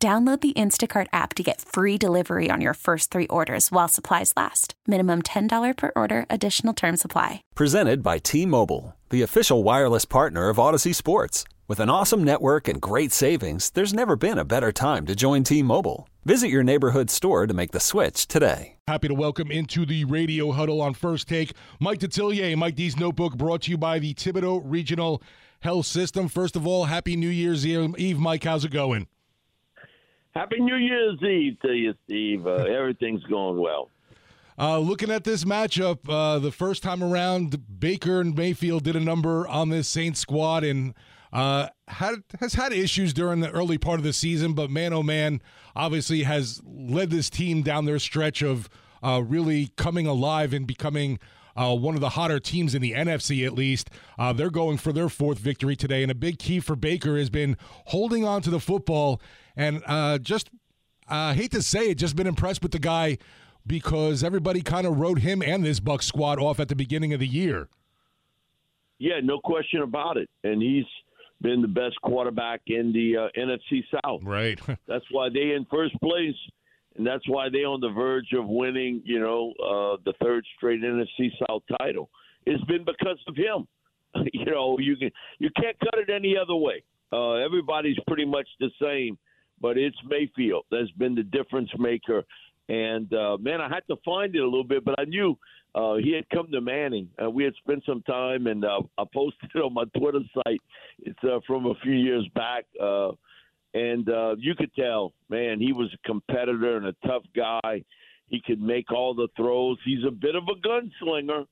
Download the Instacart app to get free delivery on your first three orders while supplies last. Minimum $10 per order, additional term supply. Presented by T Mobile, the official wireless partner of Audacy Sports. With an awesome network and great savings, there's never been a better time to join T Mobile. Visit your neighborhood store to make the switch today. Happy to welcome into the radio huddle on first take Mike Detillier, Mike D's Notebook, brought to you by the Thibodaux Regional Health System. First of all, happy New Year's Eve, Mike. How's it going? Happy New Year's Eve to you, Steve. Uh, everything's going well. Uh, looking at this matchup, uh, the first time around, Baker and Mayfield did a number on this Saints squad and uh, had, has had issues during the early part of the season, but man, oh man, obviously has led this team down their stretch of uh, really coming alive and becoming uh, one of the hotter teams in the NFC, at least. Uh, they're going for their fourth victory today, and a big key for Baker has been holding on to the football and uh, just, I hate to say it, just been impressed with the guy because everybody kind of wrote him and this Buc squad off at the beginning of the year. Yeah, no question about it. And he's been the best quarterback in the uh, NFC South. Right. that's why they in first place, and that's why they're on the verge of winning. You know, uh, the third straight NFC South title. It's been because of him. you know, you can you can't cut it any other way. Uh, everybody's pretty much the same but it's Mayfield that's been the difference maker. And uh, man, I had to find it a little bit, but I knew uh, he had come to Manning. Uh, we had spent some time, and uh, I posted it on my Twitter site. It's uh, from a few years back, uh, and uh, you could tell, man, he was a competitor and a tough guy. He could make all the throws. He's a bit of a gunslinger,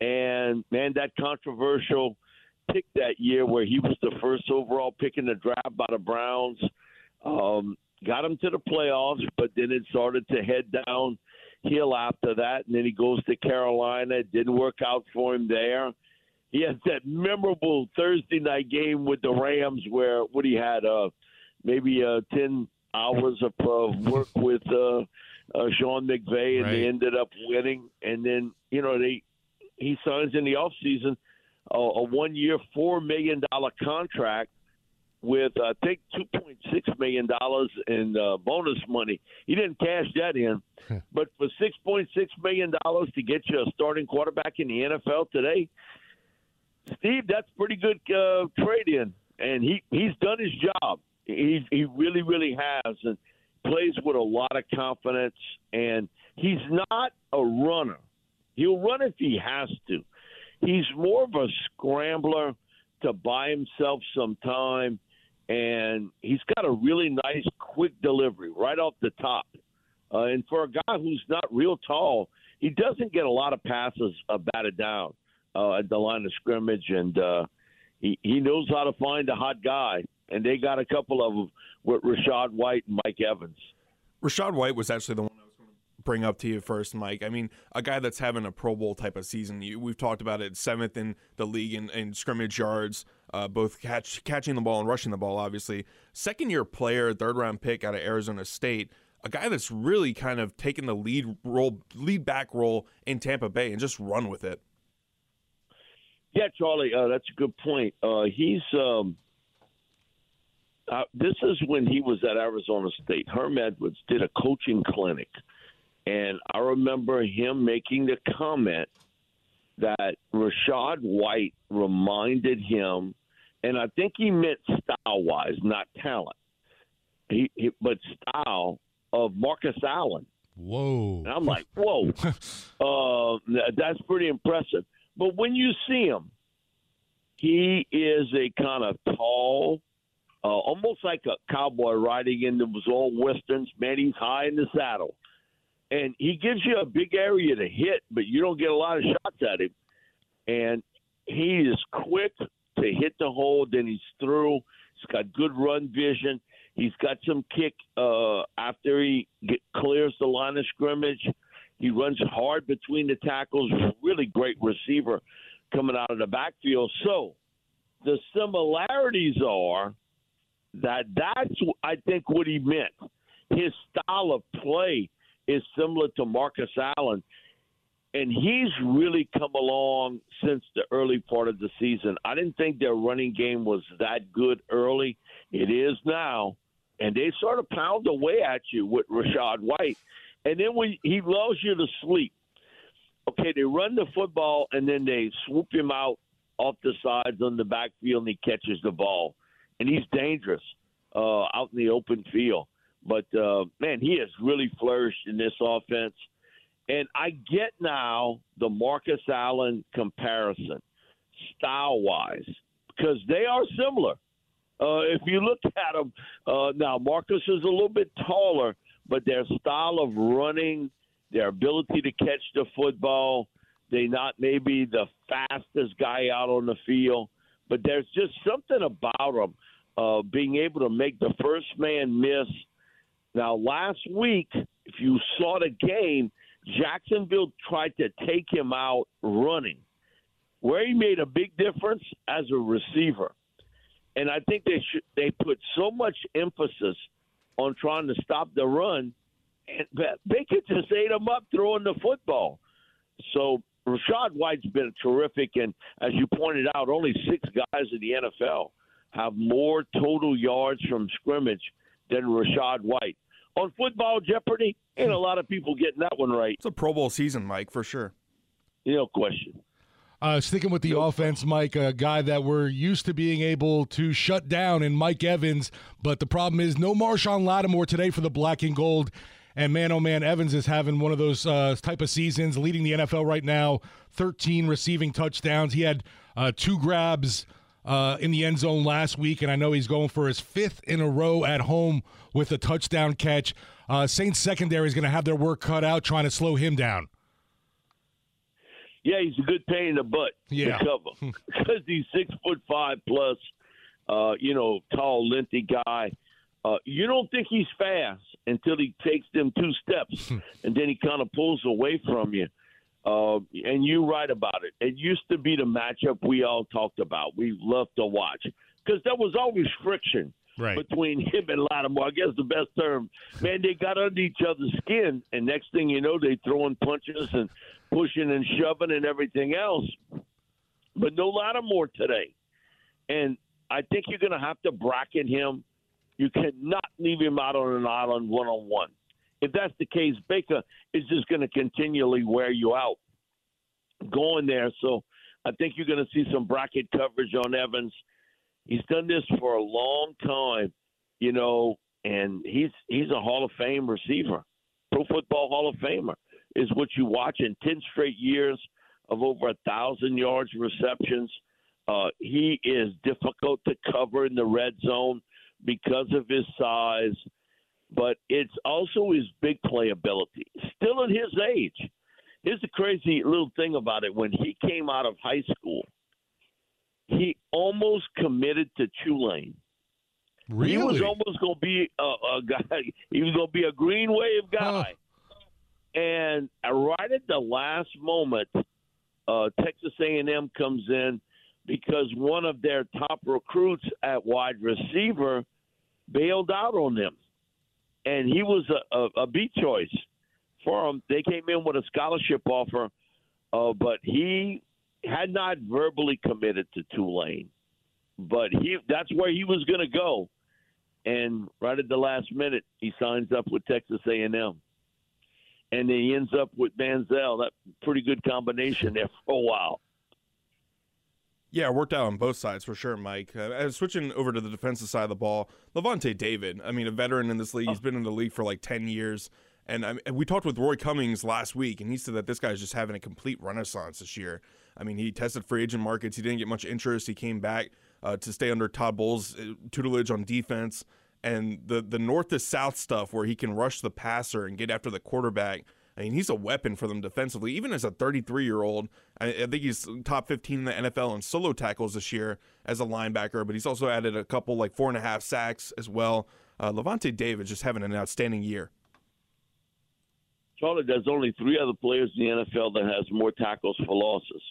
and man, that controversial pick that year where he was the first overall pick in the draft by the Browns. Um, got him to the playoffs, but then it started to head downhill after that. And then he goes to Carolina. It didn't work out for him there. He has that memorable Thursday night game with the Rams where what he had uh, maybe uh, ten hours of uh, work with uh, uh, Sean McVay, and right. they ended up winning. And then you know they he signs in the off season a, a one year, four million dollar contract with I think two point six million dollars in uh, bonus money. He didn't cash that in, but for six point six million dollars to get you a starting quarterback in the NFL today, Steve, that's pretty good uh, trade in, and he he's done his job. He he really really has, and plays with a lot of confidence. And he's not a runner. He'll run if he has to. He's more of a scrambler to buy himself some time and he's got a really nice, quick delivery right off the top. Uh, and for a guy who's not real tall, he doesn't get a lot of passes uh, batted down uh, at the line of scrimmage, and uh, he he knows how to find a hot guy. And they got a couple of them with Rachaad White and Mike Evans. Rachaad White was actually the one I was going to bring up to you first, Mike. I mean, a guy that's having a Pro Bowl type of season. You, we've talked about it, seventh in the league in, in scrimmage yards uh, both catch, catching the ball and rushing the ball, obviously. Second year player, third round pick out of Arizona State, a guy that's really kind of taken the lead role, lead back role in Tampa Bay and just run with it. Yeah, Charlie, uh, that's a good point. Uh, he's um, uh, this is when he was at Arizona State. Herm Edwards did a coaching clinic, and I remember him making the comment that Rachaad White reminded him, and I think he meant style wise, not talent. He, he, but style of Marcus Allen. Whoa! And I'm like, whoa, uh, that's pretty impressive. But when you see him, he is a kind of tall, uh, almost like a cowboy riding in those old westerns. Man, he's high in the saddle and he gives you a big area to hit, but you don't get a lot of shots at him. And he is quick to hit the hole, then he's through. He's got good run vision. He's got some kick uh, after he get, clears the line of scrimmage. He runs hard between the tackles. Really great receiver coming out of the backfield. So the similarities are that that's I think what he meant. His style of play is similar to Marcus Allen, and he's really come along since the early part of the season. I didn't think their running game was that good early. It is now, and they sort of pound away at you with Rachaad White, and then when he lulls you to sleep. Okay, they run the football and then they swoop him out off the sides on the backfield and he catches the ball, and he's dangerous uh, out in the open field. But uh, man, he has really flourished in this offense. And I get now the Marcus Allen comparison, style wise, because they are similar. Uh, if you look at them, uh, now Marcus is a little bit taller, but their style of running, their ability to catch the football, they not maybe the fastest guy out on the field, but there's just something about them uh, being able to make the first man miss. Now, last week, if you saw the game, Jacksonville tried to take him out running, where he made a big difference as a receiver. And I think they should, they put so much emphasis on trying to stop the run, and they could just ate him up throwing the football. So Rachaad White's been terrific, and as you pointed out, only six guys in the NFL have more total yards from scrimmage than Rachaad White. On Football Jeopardy, ain't a lot of people getting that one right. It's a Pro Bowl season, Mike, for sure. No question. Uh, sticking with the nope. offense, Mike, a guy that we're used to being able to shut down in Mike Evans, but the problem is no Marshon Lattimore today for the black and gold. And man, oh man, Evans is having one of those uh, type of seasons, leading the NFL right now. 13 receiving touchdowns. He had uh, two grabs uh, in the end zone last week, and I know he's going for his fifth in a row at home with a touchdown catch. Uh, Saints secondary is going to have their work cut out trying to slow him down. Yeah, he's a good pain in the butt yeah. to cover because he's six foot five plus, uh, you know, tall, lengthy guy. Uh, you don't think he's fast until he takes them two steps, and then he kind of pulls away from you. Uh, and you write about it. It used to be the matchup we all talked about. We loved to watch because there was always friction right. between him and Lattimore. I guess the best term. Man, they got under each other's skin, and next thing you know, they throwing punches and pushing and shoving and everything else. But no Lattimore today, and I think you're going to have to bracket him. You cannot leave him out on an island one on one if that's the case, Baker is just going to continually wear you out going there. So I think you're going to see some bracket coverage on Evans. He's done this for a long time, you know, and he's he's a Hall of Fame receiver, Pro Football Hall of Famer is what you watch in ten straight years of over a thousand yards receptions. Uh, he is difficult to cover in the red zone because of his size but it's also his big playability. Still at his age. Here's the crazy little thing about it. When he came out of high school, he almost committed to Tulane. Really? He was almost going to be a, a, guy. He was going to be a Green Wave guy. Huh. And right at the last moment, uh, Texas A&M comes in because one of their top recruits at wide receiver bailed out on them and he was a, a, a B choice for them. They came in with a scholarship offer, uh, but he had not verbally committed to Tulane. But he that's where he was going to go, and right at the last minute, he signs up with Texas A&M, and he ends up with Manziel. That pretty good combination there for a while. Yeah, it worked out on both sides for sure, Mike. Uh, switching over to the defensive side of the ball, Lavonte David. I mean, a veteran in this league. he's been in the league for like ten years. And I, we talked with Roy Cummings last week, and he said that this guy's just having a complete renaissance this year. I mean, he tested free agent markets. He didn't get much interest. He came back uh, to stay under Todd Bowles' uh, tutelage on defense. And the the north to south stuff, where he can rush the passer and get after the quarterback, I mean, he's a weapon for them defensively. Even as a 33 year old, I, think he's top 15 in the NFL in solo tackles this year as a linebacker. But he's also added a couple like four and a half sacks as well. uh, Lavonte David is just having an outstanding year. Charlie, there's only three other players in the NFL that has more tackles for losses.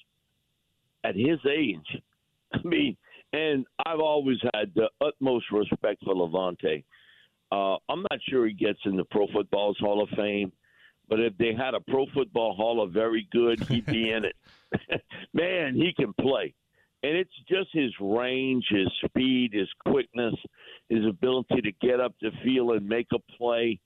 At his age, I mean, and I've always had the utmost respect for Lavonte. Uh, I'm not sure he gets in the Pro Football's Hall of Fame, but if they had a Pro Football Hall of Very Good, he'd be in it. Man, he can play. And it's just his range, his speed, his quickness, his ability to get up the field and make a play.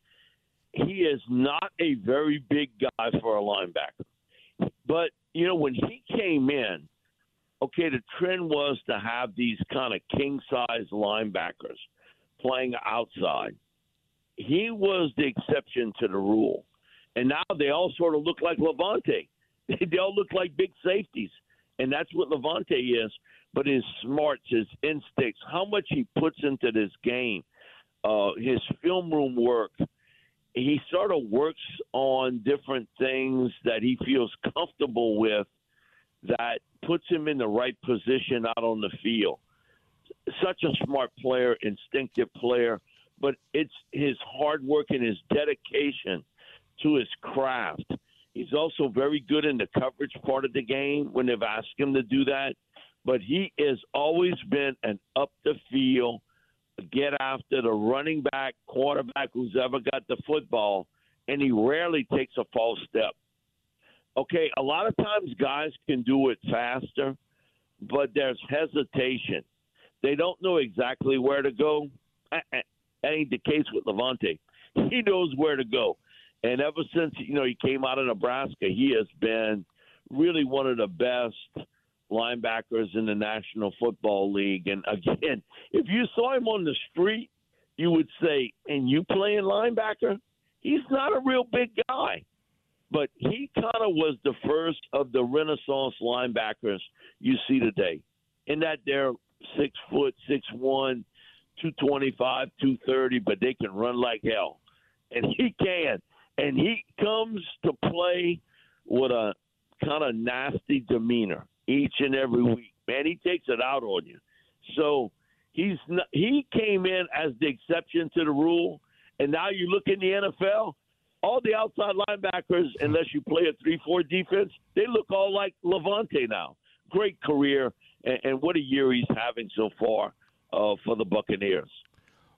He is not a very big guy for a linebacker. But, you know, when he came in, okay, the trend was to have these kind of king size linebackers playing outside. He was the exception to the rule. And now they all sort of look like Lavonte. They all look like big safeties. And that's what Lavonte is. But his smarts, his instincts, how much he puts into this game, uh, his film room work, he sort of works on different things that he feels comfortable with that puts him in the right position out on the field. Such a smart player, instinctive player, but it's his hard work and his dedication to his craft. He's also very good in the coverage part of the game when they've asked him to do that. But he has always been an up the field, get after the running back, quarterback who's ever got the football, and he rarely takes a false step okay, a lot of times guys can do it faster, but there's hesitation. They don't know exactly where to go. That ain't the case with Lavonte. He knows where to go. And ever since you know he came out of Nebraska, he has been really one of the best linebackers in the National Football League. And again, if you saw him on the street, you would say, "And you playing linebacker?" He's not a real big guy but he kind of was the first of the Renaissance linebackers you see today. In that they're six foot, six one, two twenty five, two thirty, but they can run like hell, and he can. And he comes to play with a kind of nasty demeanor each and every week. Man, he takes it out on you. So he's not, he came in as the exception to the rule, and now you look in the NFL all the outside linebackers, unless you play a three-four defense, they look all like Lavonte now. Great career, and, and what a year he's having so far uh, for the Buccaneers.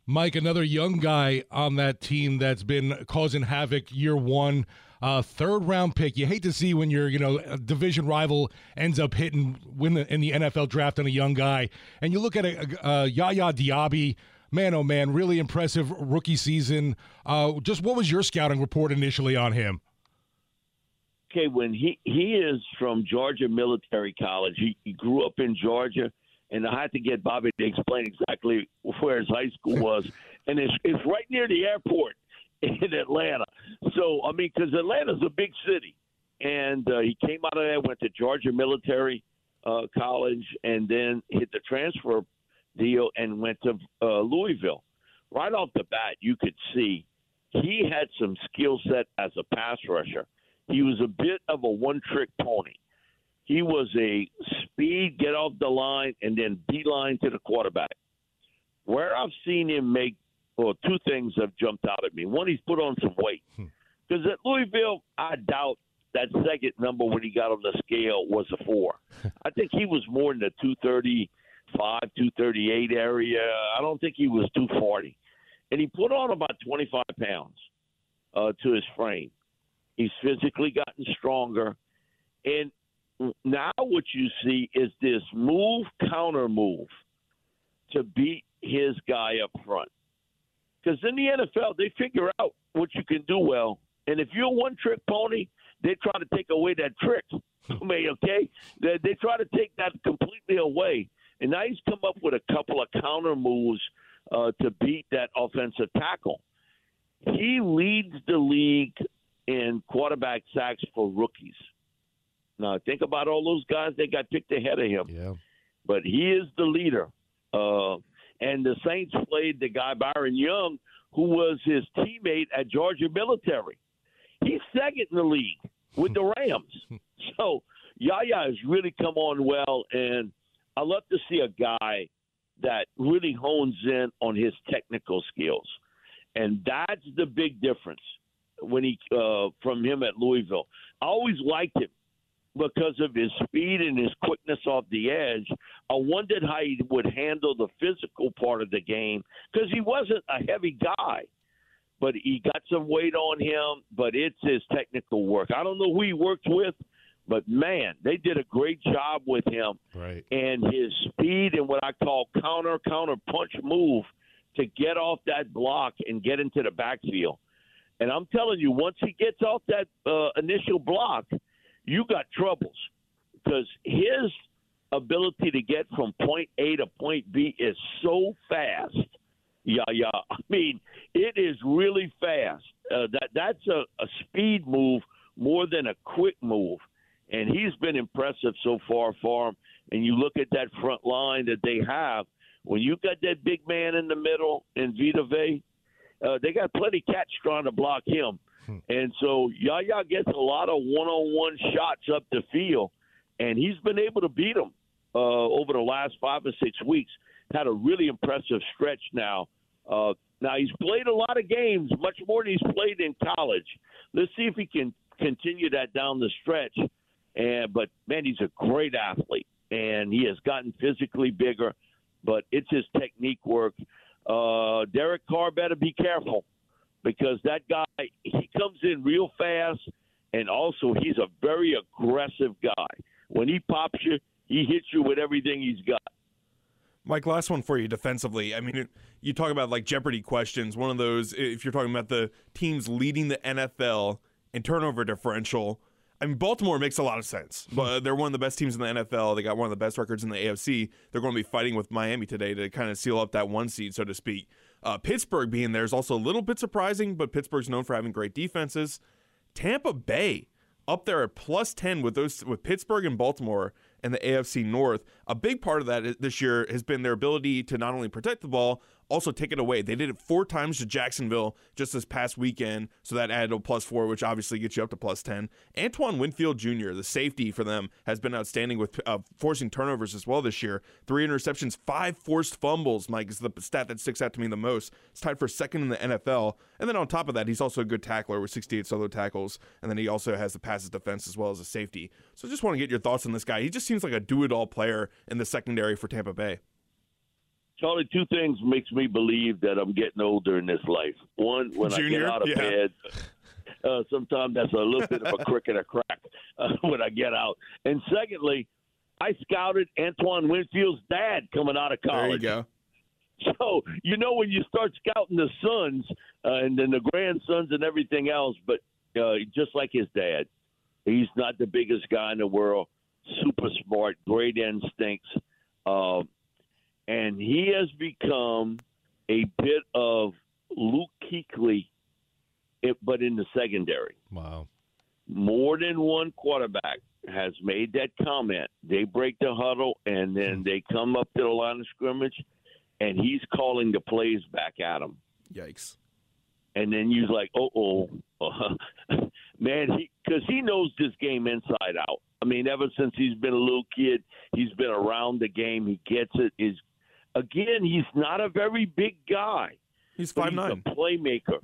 Mike, another young guy on that team that's been causing havoc year one. Uh, third round pick. You hate to see when your you know division rival ends up hitting win the, in the NFL draft on a young guy, and you look at a, a, a Yaya Diaby man, oh man, really impressive rookie season. Uh, just what was your scouting report initially on him? Okay, when he he is from Georgia Military College. He, he grew up in Georgia, and I had to get Bobby to explain exactly where his high school was, and it's it's right near the airport in Atlanta. So I mean, because Atlanta's a big city, and uh, he came out of there, went to Georgia Military uh, College, and then hit the transfer deal and went to uh, Louisville. Right off the bat, you could see he had some skill set as a pass rusher. He was a bit of a one trick pony. He was a speed, get off the line, and then beeline to the quarterback. Where I've seen him make, well, two things have jumped out at me. One, he's put on some weight. Because hmm. at Louisville, I doubt that second number when he got on the scale was a four. I think he was more in the 235, 238 area. I don't think he was two forty, and he put on about twenty five pounds uh, to his frame. He's physically gotten stronger, and now what you see is this move counter move to beat his guy up front. Because in the NFL, they figure out what you can do well, and if you're a one trick pony, they try to take away that trick. okay, they, they try to take that completely away. And now he's come up with a couple of counter moves uh, to beat that offensive tackle. He leads the league in quarterback sacks for rookies. Now, think about all those guys that got picked ahead of him. Yeah. But he is the leader. Uh, and the Saints played the guy, Byron Young, who was his teammate at Georgia Military. He's second in the league with the Rams. so Yaya has really come on well. And I love to see a guy that really hones in on his technical skills, and that's the big difference when he uh, from him at Louisville. I always liked him because of his speed and his quickness off the edge. I wondered how he would handle the physical part of the game because he wasn't a heavy guy, but he got some weight on him. But it's his technical work. I don't know who he worked with, but man, they did a great job with him. Right. And his speed and what I call counter counter punch move to get off that block and get into the backfield. And I'm telling you, once he gets off that uh, initial block, you got troubles because his ability to get from point A to point B is so fast. Yeah, yeah. I mean, it is really fast. Uh, that that's a, a speed move more than a quick move, and he's been impressive so far for him. And you look at that front line that they have. When you got that big man in the middle in Vita Vea, uh, they got plenty cats trying to block him. Hmm. And so Yaya gets a lot of one-on-one shots up the field, and he's been able to beat them uh, over the last five or six weeks. Had a really impressive stretch now. Uh, now he's played a lot of games, much more than he's played in college. Let's see if he can continue that down the stretch. And but man, he's a great athlete, and he has gotten physically bigger. But it's his technique work. Uh, Derek Carr better be careful because that guy he comes in real fast, and also he's a very aggressive guy. When he pops you, he hits you with everything he's got. Mike, last one for you defensively. I mean, you talk about like Jeopardy questions. One of those, if you're talking about the teams leading the NFL in turnover differential, I mean, Baltimore makes a lot of sense. But they're one of the best teams in the NFL. They got one of the best records in the AFC. They're going to be fighting with Miami today to kind of seal up that one seed, so to speak. Uh, Pittsburgh being there is also a little bit surprising, but Pittsburgh's known for having great defenses. Tampa Bay up there at plus 10 with those with Pittsburgh and Baltimore and the AFC North. A big part of that this year has been their ability to not only protect the ball, also take it away. They did it four times to Jacksonville just this past weekend, so that added a plus four, which obviously gets you up to plus 10. Antoine Winfield Jr., the safety for them, has been outstanding with uh, forcing turnovers as well this year. Three interceptions, five forced fumbles, Mike, is the stat that sticks out to me the most. It's tied for second in the NFL. And then on top of that, he's also a good tackler with 68 solo tackles. And then he also has the passes defense as well as a safety. So I just want to get your thoughts on this guy. He just seems like a do it all player in the secondary for Tampa Bay. Charlie, two things makes me believe that I'm getting older in this life. One, when Junior? I get out of yeah. bed, uh, sometimes that's a little bit of a crick and a crack uh, when I get out. And secondly, I scouted Antoine Winfield's dad coming out of college. There you go. So you know when you start scouting the sons uh, and then the grandsons and everything else, but uh, just like his dad, he's not the biggest guy in the world. Super smart, great instincts. Uh, and he has become a bit of Luke Kuechly, but in the secondary. Wow. More than one quarterback has made that comment. They break the huddle and then hmm. they come up to the line of scrimmage, and he's calling the plays back at him. Yikes. And then you're like, oh, oh, man, because he, he knows this game inside out. I mean, ever since he's been a little kid, he's been around the game. He gets it. Is again, he's not a very big guy. He's five he's nine. a playmaker.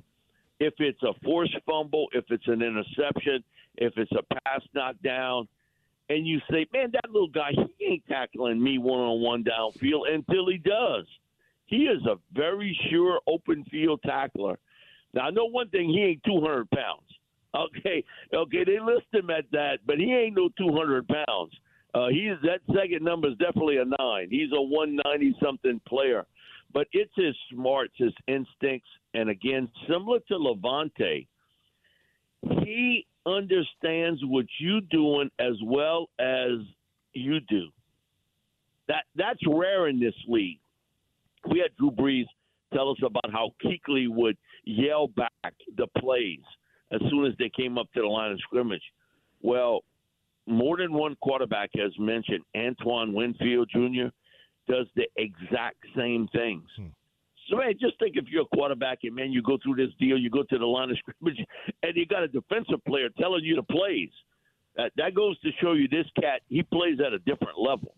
If it's a forced fumble, if it's an interception, if it's a pass knocked down, and you say, "Man, that little guy, he ain't tackling me one on one downfield," until he does. He is a very sure open field tackler. Now, I know one thing: he ain't two hundred pounds. Okay, okay, they list him at that, but he ain't no two hundred pounds. Uh, he's that second number is definitely a nine. He's a one ninety something player, but it's his smarts, his instincts, and again, similar to Lavonte, he understands what you're doing as well as you do. That that's rare in this league. We had Drew Brees tell us about how Kuechly would yell back the plays as soon as they came up to the line of scrimmage. Well, more than one quarterback has mentioned Antoine Winfield Jr. does the exact same things. Hmm. So, man, just think if you're a quarterback and, man, you go through this deal, you go to the line of scrimmage, and you got a defensive player telling you the plays. That, that goes to show you this cat, he plays at a different level.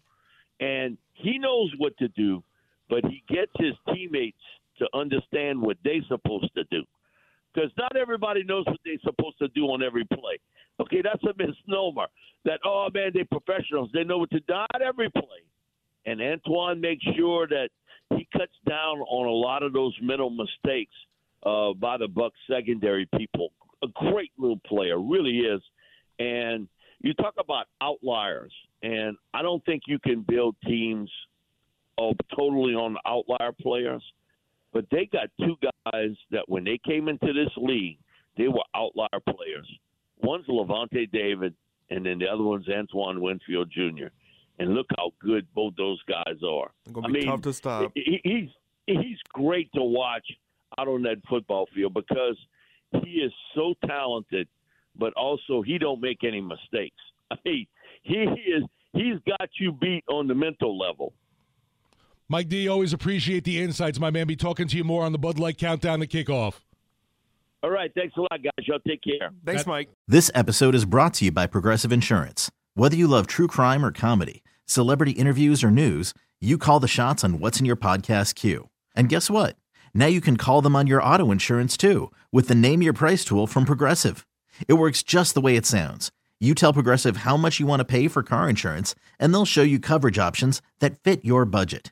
And he knows what to do but he gets his teammates to understand what they're supposed to do. Because not everybody knows what they're supposed to do on every play. Okay, that's a misnomer. That oh man, they're professionals. They know what to do. Not every play. And Antoine makes sure that he cuts down on a lot of those mental mistakes uh, by the Bucs secondary people. A great little player, really is. And you talk about outliers, and I don't think you can build teams oh, totally on outlier players. But they got two guys that when they came into this league, they were outlier players. One's Lavonte David, and then the other one's Antoine Winfield Jr. And look how good both those guys are. I mean, tough to stop. He, he's he's great to watch out on that football field because he is so talented, but also he don't make any mistakes. I mean, he is he's got you beat on the mental level. Mike D, always appreciate the insights, my man. Be talking to you more on the Bud Light countdown to kickoff. All right, thanks a lot, guys. Y'all take care. Thanks, That- Mike. This episode is brought to you by Progressive Insurance. Whether you love true crime or comedy, celebrity interviews or news, you call the shots on what's in your podcast queue. And guess what? Now you can call them on your auto insurance too with the Name Your Price tool from Progressive. It works just the way it sounds. You tell Progressive how much you want to pay for car insurance, and they'll show you coverage options that fit your budget.